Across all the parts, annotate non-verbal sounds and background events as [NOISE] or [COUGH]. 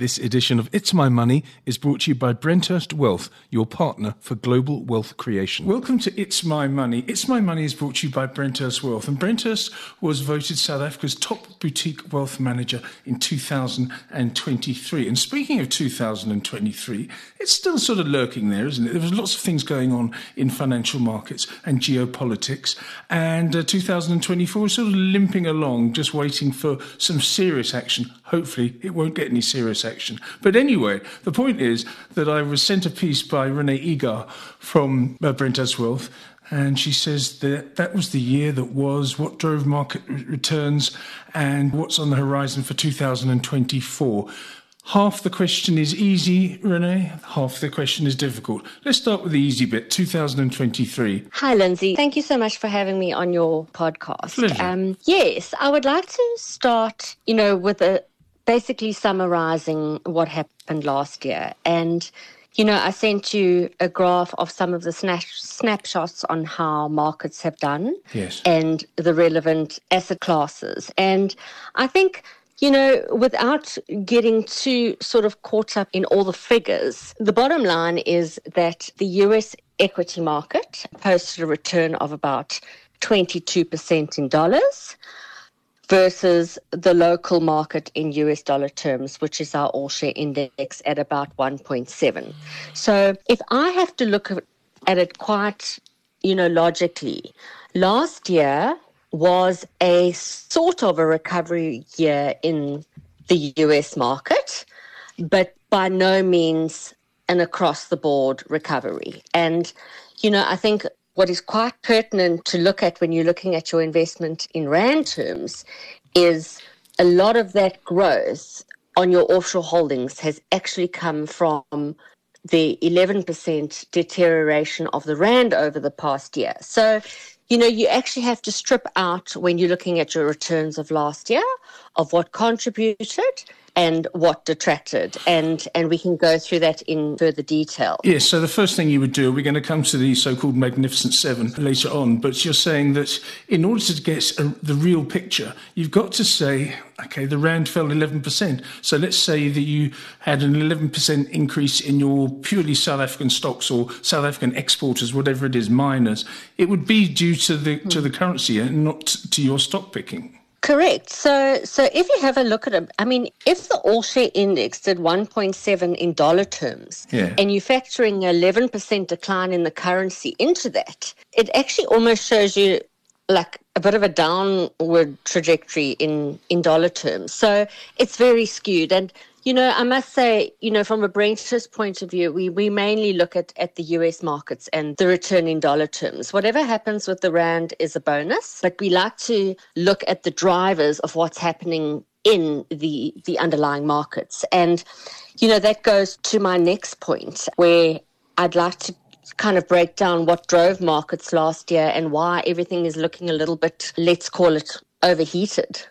This edition of It's My Money is brought to you by Brenthurst Wealth, your partner for global wealth creation. Welcome to It's My Money. It's My Money is brought to you by Brenthurst Wealth, and Brenthurst was voted South Africa's top boutique wealth manager in 2023. And speaking of 2023, it's still sort of lurking there, isn't it? There was lots of things going on in financial markets and geopolitics, and uh, 2024 is sort of limping along, just waiting for some serious action. Hopefully, it won't get any serious action section. But anyway, the point is that I was sent a piece by Renee Eagar from uh, Brenthurst Wealth, and she says that that was the year that was, what drove market returns, and what's on the horizon for 2024. Half the question is easy, Renee. Half the question is difficult. Let's start with the easy bit 2023. Hi, Lindsay. Thank you so much for having me on your podcast. Um, yes, I would like to start, you know, with a, basically summarizing what happened last year. And, you know, I sent you a graph of some of the snapshots on how markets have done yes. and the relevant asset classes. And I think you know, without getting too sort of caught up in all the figures, the bottom line is that the US equity market posted a return of about 22% in dollars versus the local market in US dollar terms, which is our all share index at about 1.7. So if I have to look at it quite, you know, logically, last year was a sort of a recovery year in the US market, but by no means an across the board recovery. And, you know, I think what is quite pertinent to look at when you're looking at your investment in RAND terms is a lot of that growth on your offshore holdings has actually come from the 11% deterioration of the RAND over the past year. So, you know, you actually have to strip out when you're looking at your returns of last year of what contributed and what detracted and and we can go through that in further detail. Yes so the first thing you would do we're going to come to the so-called magnificent seven later on but you're saying that in order to get a, the real picture you've got to say okay the rand fell 11% so let's say that you had an 11% increase in your purely south african stocks or south african exporters whatever it is miners. It would be due to the mm. to the currency and not to your stock picking Correct. So, so if you have a look at it, I mean, if the all share index did 1.7 in dollar terms, yeah. and you're factoring 11% decline in the currency into that, it actually almost shows you like a bit of a downward trajectory in in dollar terms. So it's very skewed, and you know, I must say, you know, from a Brenthurst point of view, we, we mainly look at, at the US markets and the return in dollar terms. Whatever happens with the Rand is a bonus, but we like to look at the drivers of what's happening in the the underlying markets. And, you know, that goes to my next point where I'd like to kind of break down what drove markets last year and why everything is looking a little bit, let's call it overheated.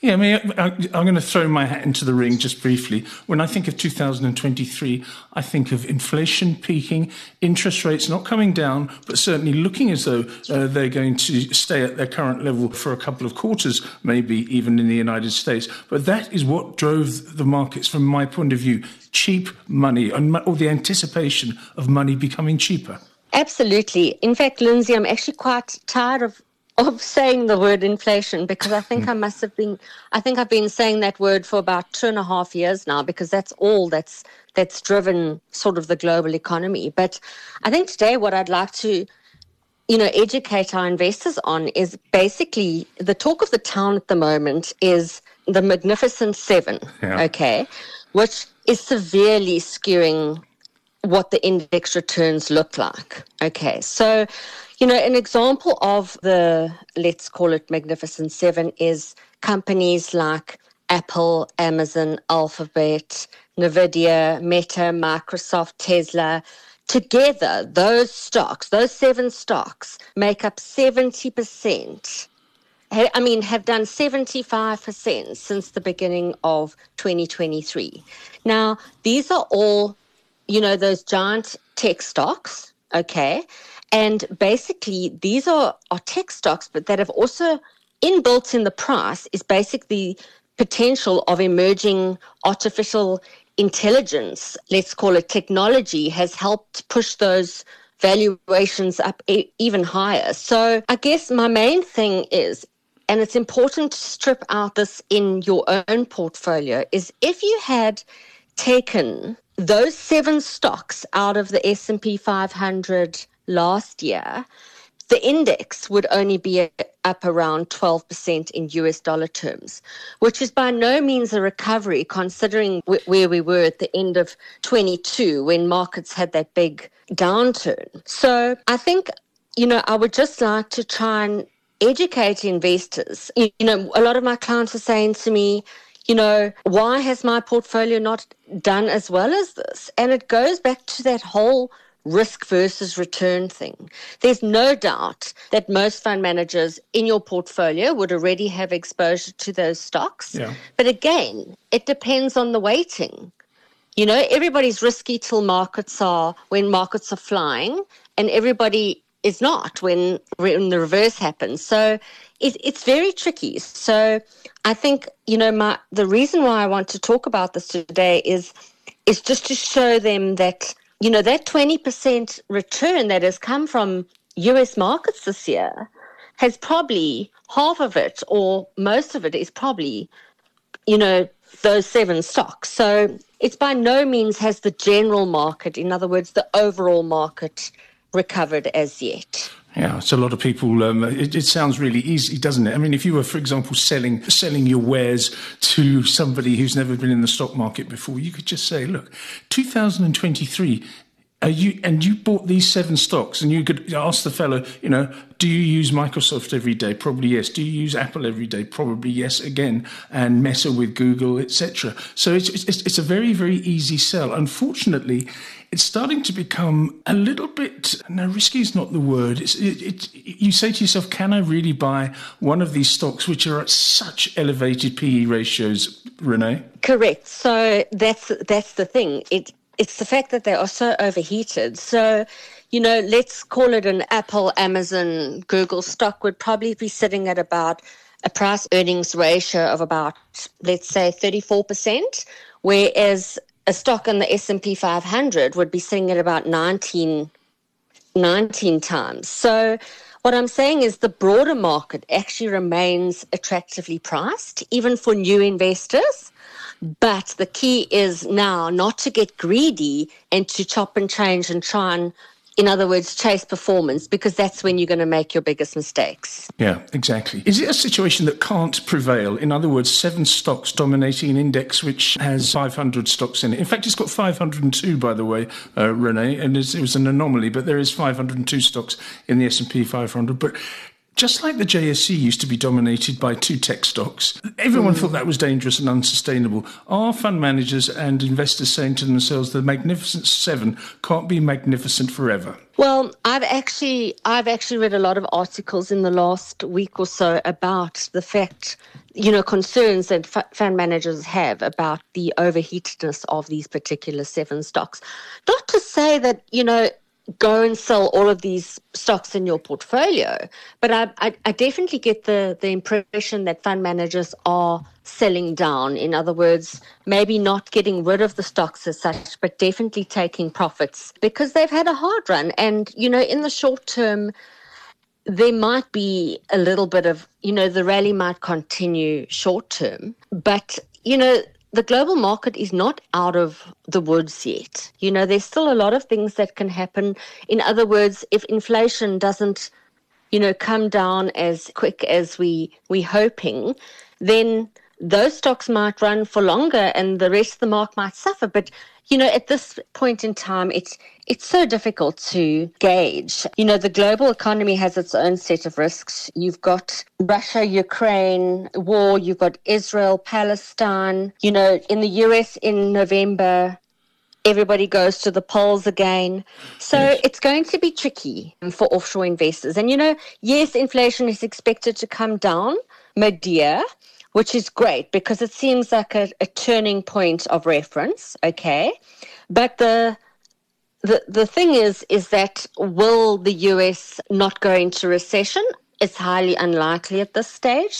Yeah, I mean, I, am going to throw my hat into the ring just briefly. When I think of 2023, I think of inflation peaking, interest rates not coming down, but certainly looking as though uh, they're going to stay at their current level for a couple of quarters, maybe even in the United States. But that is what drove the markets from my point of view cheap money and or the anticipation of money becoming cheaper. Absolutely. In fact, Lindsay, I'm actually quite tired of of saying the word inflation because I think hmm. I must have been I think I've been saying that word for about two and a half years now because that's all that's that's driven sort of the global economy. But I think today what I'd like to you know educate our investors on is basically the talk of the town at the moment is the magnificent seven. Yeah. Okay. Which is severely skewing what the index returns look like. Okay. So you know, an example of the, let's call it Magnificent Seven, is companies like Apple, Amazon, Alphabet, Nvidia, Meta, Microsoft, Tesla. Together, those stocks, those seven stocks, make up 70%. I mean, have done 75% since the beginning of 2023. Now, these are all, you know, those giant tech stocks, okay? And basically, these are, are tech stocks, but that have also inbuilt in the price is basically potential of emerging artificial intelligence, let's call it technology, has helped push those valuations up e- even higher. So I guess my main thing is and it's important to strip out this in your own portfolio is if you had taken those seven stocks out of the S&P 500 last year the index would only be up around 12% in US dollar terms, which is by no means a recovery considering where we were at the end of 22 when markets had that big downturn. So I think, you know, I would just like to try and educate investors. You know, a lot of my clients are saying to me, you know, why has my portfolio not done as well as this? And it goes back to that whole risk versus return thing. There's no doubt that most fund managers in your portfolio would already have exposure to those stocks. Yeah. But again, it depends on the weighting. You know, everybody's risky till markets are when markets are flying, and everybody is not when, when the reverse happens. So it, it's very tricky. So I think you know my the reason why I want to talk about this today is is just to show them that you know that twenty percent return that has come from U.S. markets this year has probably half of it or most of it is probably you know those seven stocks. So it's by no means has the general market, in other words, the overall market recovered as yet. Yeah, so a lot of people. Um, it, it, sounds really easy, doesn't it? I mean, if you were, for example, selling selling your wares to somebody who's never been in the stock market before, you could just say, "Look, 2023 uh, you and you bought these seven stocks, and you could ask the fellow, you know, do you use Microsoft every day? Probably yes. Do you use Apple every day? Probably yes. Again, and Meta with Google, etc. So it's, it's it's a very very easy sell. Unfortunately, it's starting to become a little bit. No, risky is not the word. It's it, it, you say to yourself, can I really buy one of these stocks which are at such elevated PE ratios, Renee? Correct. So that's that's the thing. It it's the fact that they are so overheated. So, you know, let's call it an Apple, Amazon, Google stock would probably be sitting at about a price earnings ratio of about, let's say, 34%, whereas a stock in the S&P 500 would be sitting at about 19, 19 times. So what I'm saying is the broader market actually remains attractively priced, even for new investors. But the key is now not to get greedy and to chop and change and try and in other words, chase performance because that's when you're going to make your biggest mistakes. Yeah, exactly. Is it a situation that can't prevail? In other words, seven stocks dominating an index which has 500 stocks in it. In fact, it's got 502, by the way, uh, Renee, and it was an anomaly, but there is 502 stocks in the S&P 500. But just like the JSE used to be dominated by two tech stocks, everyone mm. thought that was dangerous and unsustainable. Are fund managers and investors saying to themselves the Magnificent Seven can't be magnificent forever? Well, I've actually I've actually read a lot of articles in the last week or so about the fact, you know, concerns that fund managers have about the overheatedness of these particular seven stocks. Not to say that you know go and sell all of these stocks in your portfolio. But I, I, I, definitely get the, the impression that fund managers are selling down. In other words, maybe not getting rid of the stocks as such, but definitely taking profits because they've had a hard run. And, you know, in the short term, there might be a little bit of, you know, the rally might continue short term, but, you know, the global market is not out of the woods yet. You know, there's still a lot of things that can happen. In other words, if inflation doesn't, you know, come down as quick as we we hoping, then those stocks might run for longer and the rest of the market might suffer. But you know, at this point in time, it's it's so difficult to gauge. You know, the global economy has its own set of risks. You've got Russia, Ukraine war, you've got Israel, Palestine. You know, in the US in November, everybody goes to the polls again. So yes. it's going to be tricky for offshore investors. And, you know, yes, inflation is expected to come down mid year which is great because it seems like a, a turning point of reference. Okay. But the the the thing is is that will the US not go into recession? It's highly unlikely at this stage.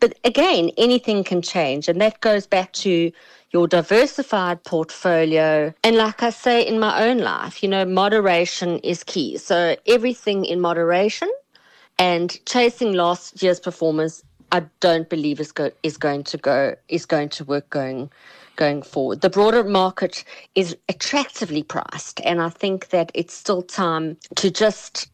But again, anything can change. And that goes back to your diversified portfolio. And like I say in my own life, you know, moderation is key. So everything in moderation and chasing last year's performance, I don't believe is go is going to go is going to work going going forward. The broader market is attractively priced, and I think that it's still time to just,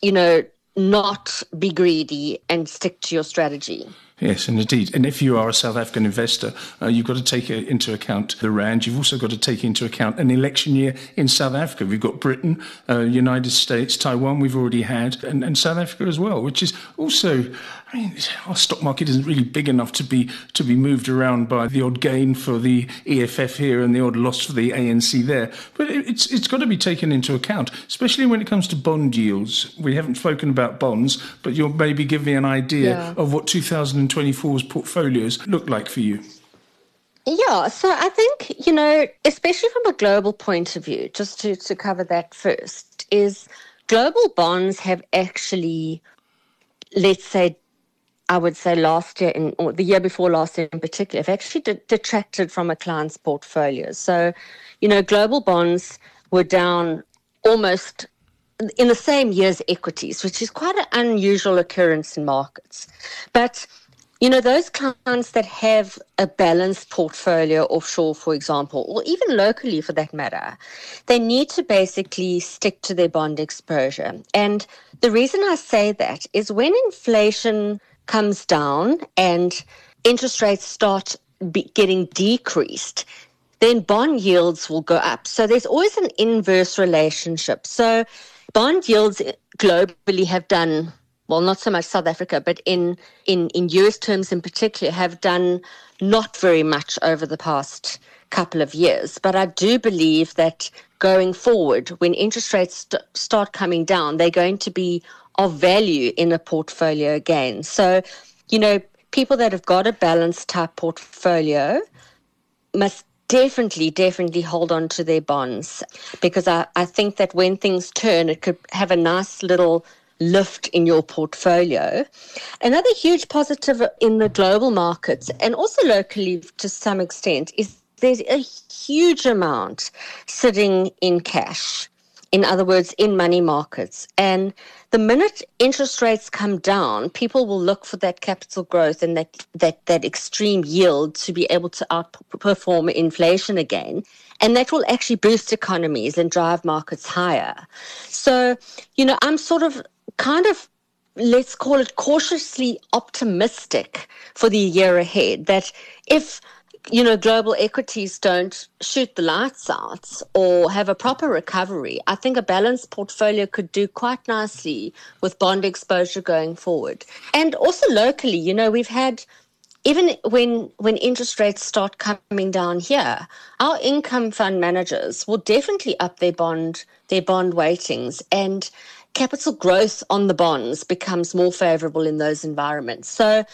you know, not be greedy and stick to your strategy. Yes, and indeed. And if you are a South African investor, uh, you've got to take into account the rand. You've also got to take into account an election year in South Africa. We've got Britain, uh, United States, Taiwan. We've already had, and, and South Africa as well, which is also I mean, our stock market isn't really big enough to be to be moved around by the odd gain for the EFF here and the odd loss for the ANC there. But it's it's got to be taken into account, especially when it comes to bond yields. We haven't spoken about bonds, but you'll maybe give me an idea yeah. of what 2024's portfolios look like for you. Yeah, so I think, you know, especially from a global point of view, just to, to cover that first, is global bonds have actually, let's say, I would say last year in, or the year before last year in particular, have actually de- detracted from a client's portfolio. So, you know, global bonds were down almost in the same year as equities, which is quite an unusual occurrence in markets. But you know, those clients that have a balanced portfolio offshore, for example, or even locally for that matter, they need to basically stick to their bond exposure. And the reason I say that is when inflation comes down and interest rates start be- getting decreased, then bond yields will go up. So there's always an inverse relationship. So bond yields globally have done well, not so much South Africa, but in in in US terms in particular, have done not very much over the past couple of years. But I do believe that going forward, when interest rates st- start coming down, they're going to be of value in a portfolio again. So, you know, people that have got a balanced type portfolio must definitely, definitely hold on to their bonds because I, I think that when things turn, it could have a nice little lift in your portfolio. Another huge positive in the global markets and also locally to some extent is there's a huge amount sitting in cash. In other words, in money markets. And the minute interest rates come down, people will look for that capital growth and that, that, that extreme yield to be able to outperform inflation again. And that will actually boost economies and drive markets higher. So, you know, I'm sort of kind of let's call it cautiously optimistic for the year ahead that if you know, global equities don't shoot the lights out or have a proper recovery, I think a balanced portfolio could do quite nicely with bond exposure going forward. And also locally, you know, we've had even when when interest rates start coming down here, our income fund managers will definitely up their bond their bond weightings and capital growth on the bonds becomes more favorable in those environments. So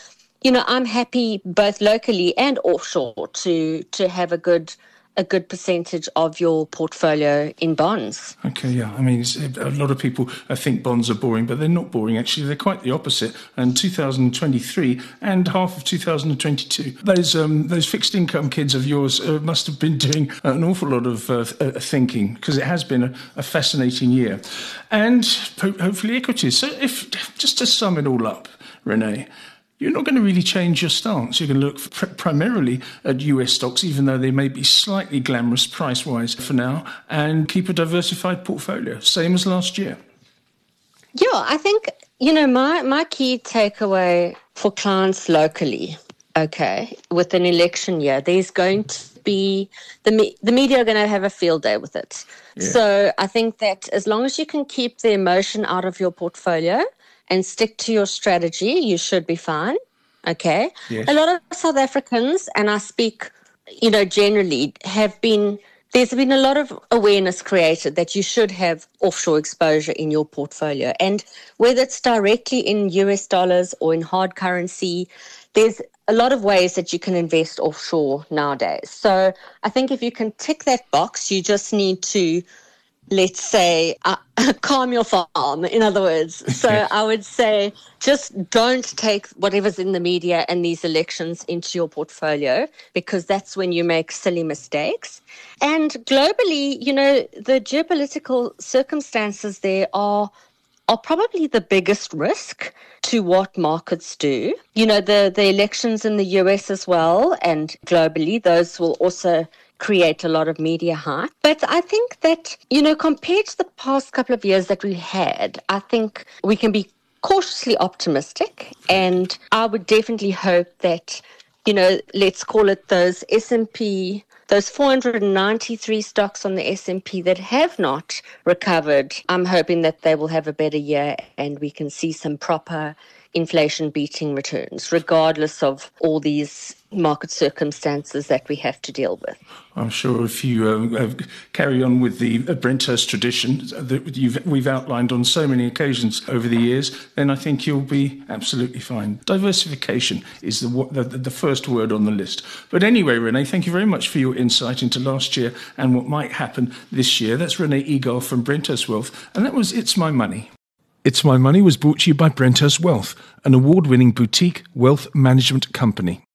you know, I'm happy both locally and offshore to to have a good a good percentage of your portfolio in bonds. Okay, yeah. I mean, a lot of people think bonds are boring, but they're not boring. Actually, they're quite the opposite. And 2023 and half of 2022, those um, those fixed income kids of yours uh, must have been doing an awful lot of uh, uh thinking because it has been a, a fascinating year, and hopefully equities. So, if just to sum it all up, Renee you're not going to really change your stance. You're going to look pr- primarily at US stocks, even though they may be slightly glamorous price wise for now, and keep a diversified portfolio, same as last year. Yeah, I think, you know, my, my key takeaway for clients locally, okay, with an election year, there's going to be the, me- the media are going to have a field day with it. Yeah. So I think that as long as you can keep the emotion out of your portfolio, and stick to your strategy, you should be fine. Okay. Yes. A lot of South Africans, and I speak, you know, generally, have been there's been a lot of awareness created that you should have offshore exposure in your portfolio. And whether it's directly in US dollars or in hard currency, there's a lot of ways that you can invest offshore nowadays. So I think if you can tick that box, you just need to let's say, uh, [LAUGHS] calm your farm, in other words. So I would say just don't take whatever's in the media and these elections into your portfolio because that's when you make silly mistakes. And globally, you know, the geopolitical circumstances there are are probably the biggest risk to what markets do. You know, the, the elections in the US as well and globally, those will also create a lot of media hype. But I think that, you know, compared to the past couple of years that we had, I think we can be cautiously optimistic. And I would definitely hope that, you know, let's call it those S&P those 493 stocks on the S&P that have not recovered, I'm hoping that they will have a better year and we can see some proper inflation beating returns, regardless of all these market circumstances that we have to deal with. I'm sure if you uh, carry on with the Brenthurst tradition that we've outlined on so many occasions over the years, then I think you'll be absolutely fine. Diversification is the, the, the first word on the list. But anyway, Renee, thank you very much for your insight into last year and what might happen this year. That's Renee Eagar from Brenthurst Wealth, and that was It's My Money. It's My Money was brought to you by Brenthurst Wealth, an award winning boutique wealth management company.